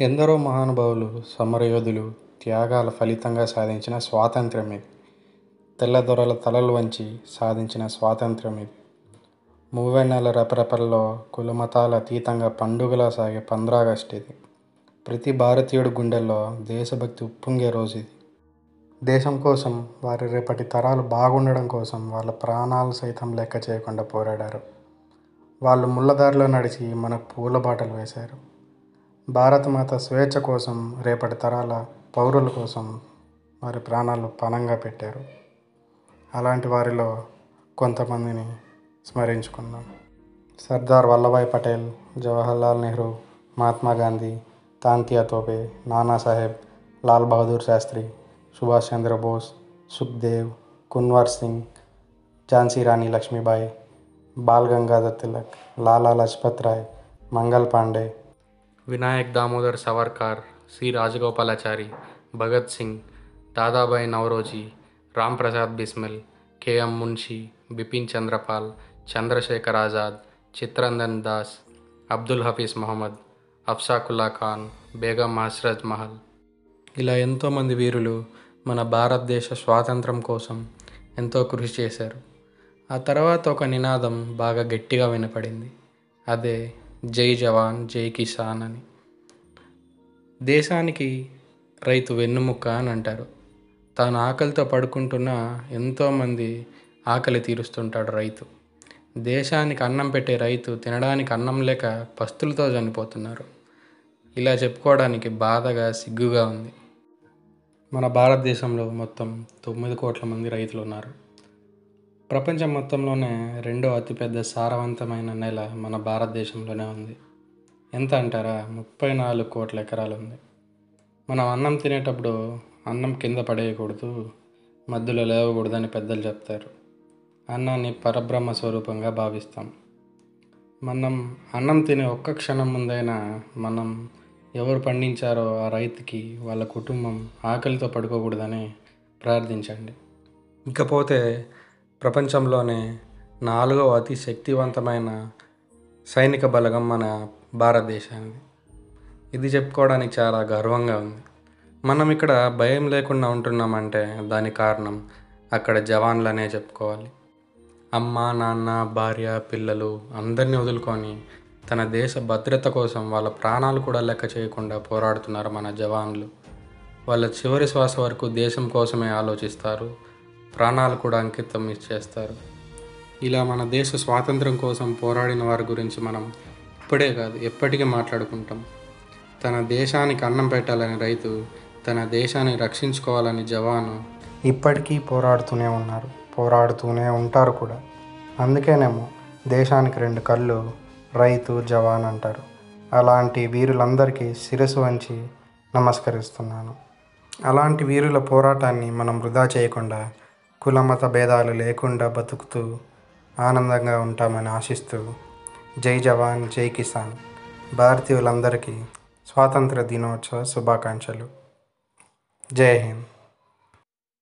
ఎందరో మహానుభావులు సమరయోధులు త్యాగాల ఫలితంగా సాధించిన స్వాతంత్ర్యం ఇది తెల్లదొరల తలలు వంచి సాధించిన స్వాతంత్ర్యం ఇది మూవెన్నెల రెపరెపల్లో కులమతాల అతీతంగా పండుగలా సాగే పంద్రాగస్ట్ ఇది ప్రతి భారతీయుడి గుండెల్లో దేశభక్తి ఉప్పొంగే రోజు ఇది దేశం కోసం వారి రేపటి తరాలు బాగుండడం కోసం వాళ్ళ ప్రాణాలు సైతం లెక్క చేయకుండా పోరాడారు. వాళ్ళు ముళ్ళదారిలో నడిచి మనకు పూల బాటలు వేశారు. భారతమాత స్వేచ్ఛ కోసం రేపటి తరాల పౌరుల కోసం వారి ప్రాణాలు పణంగా పెట్టారు. అలాంటి వారిలో కొంతమందిని స్మరించుకుందాం. Sardar Vallabhbhai Patel Jawaharlal Nehru Mahatma Gandhi Tantia Tope Nanasaheb Lal Bahadur Shastri Subhash Chandrabose Sukhdev Kunwar Singh Jhansi Rani Lakshmibai Bal Gangadhar Tilak Lala Lajpat Rai Mangal Pandey Vinayak Damodar Savarkar C Rajagopalachari Bhagat Singh Dadabhai Naoroji Ram Prasad Bismil KM Munshi Bipin Chandrapal Chandrashekhar Azad Chittaranjan Das Abdul Hafeez Mohammad Ashfaqulla Khan Begum Hazrat Mahal. ఇలా ఎంతోమంది వీరులు మన భారతదేశ స్వాతంత్రం కోసం ఎంతో కృషి చేశారు. ఆ తర్వాత ఒక నినాదం బాగా గట్టిగా వినపడింది. అదే జై జవాన్ జై కిసాన్ అని. దేశానికి రైతు వెన్నుముక్క అని అంటారు. తాను ఆకలితో పడుకుంటున్న ఎంతోమంది ఆకలి తీరుస్తుంటాడు రైతు. దేశానికి అన్నం పెట్టే రైతు తినడానికి అన్నం లేక పస్తులతో చనిపోతున్నారు. ఇలా చెప్పుకోవడానికి బాధగా సిగ్గుగా ఉంది. మన భారతదేశంలో మొత్తం తొమ్మిది కోట్ల మంది రైతులు ఉన్నారు. ప్రపంచం మొత్తంలోనే రెండో అతిపెద్ద సారవంతమైన నేల మన భారతదేశంలోనే ఉంది. ఎంత అంటారా? ముప్పై నాలుగు కోట్ల ఎకరాలు ఉంది. మనం అన్నం తినేటప్పుడు అన్నం కింద పడేయకూడదు మధ్యలో లేవకూడదని పెద్దలు చెప్తారు. అన్నాన్ని పరబ్రహ్మ స్వరూపంగా భావిస్తాం. మనం అన్నం తినే ఒక్క క్షణం ముందైనా మనం ఎవరు పండించారో ఆ రైతుకి వాళ్ళ కుటుంబం ఆకలితో పడుకోకూడదని ప్రార్థించండి. ఇకపోతే ప్రపంచంలోనే నాలుగవ అతి శక్తివంతమైన సైనిక బలగం మన భారతదేశానికి ఇది చెప్పుకోవడానికి చాలా గర్వంగా ఉంది. మనం ఇక్కడ భయం లేకుండా ఉంటున్నామంటే దానికి కారణం అక్కడ జవాన్లనే చెప్పుకోవాలి. అమ్మ నాన్న భార్య పిల్లలు అందరినీ వదులుకొని తన దేశ భద్రత కోసం వాళ్ళ ప్రాణాలు కూడా లెక్క చేయకుండా పోరాడుతున్నారు మన జవాన్లు. వాళ్ళ చివరి శ్వాస వరకు దేశం కోసమే ఆలోచిస్తారు. ప్రాణాలు కూడా అంకితం ఇచ్చేస్తారు. ఇలా మన దేశ స్వాతంత్రం కోసం పోరాడిన వారి గురించి మనం ఇప్పుడే కాదు ఎప్పటికీ మాట్లాడుకుంటాం. తన దేశానికి అన్నం పెట్టాలని రైతు తన దేశాన్ని రక్షించుకోవాలని జవాను ఇప్పటికీ పోరాడుతూనే ఉన్నారు. పోరాడుతూనే ఉంటారు కూడా. అందుకేనేమో దేశానికి రెండు కళ్ళు రైతు జవాన్ అంటారు. అలాంటి వీరులందరికీ శిరస్సు వంచి నమస్కరిస్తున్నాను. అలాంటి వీరుల పోరాటాన్ని మనం వృధా చేయకుండా కులమత భేదాలు లేకుండా బతుకుతూ ఆనందంగా ఉంటామని ఆశిస్తూ జై జవాన్ జై కిసాన్. భారతీయులందరికీ స్వాతంత్ర దినోత్సవ శుభాకాంక్షలు. జై హింద్.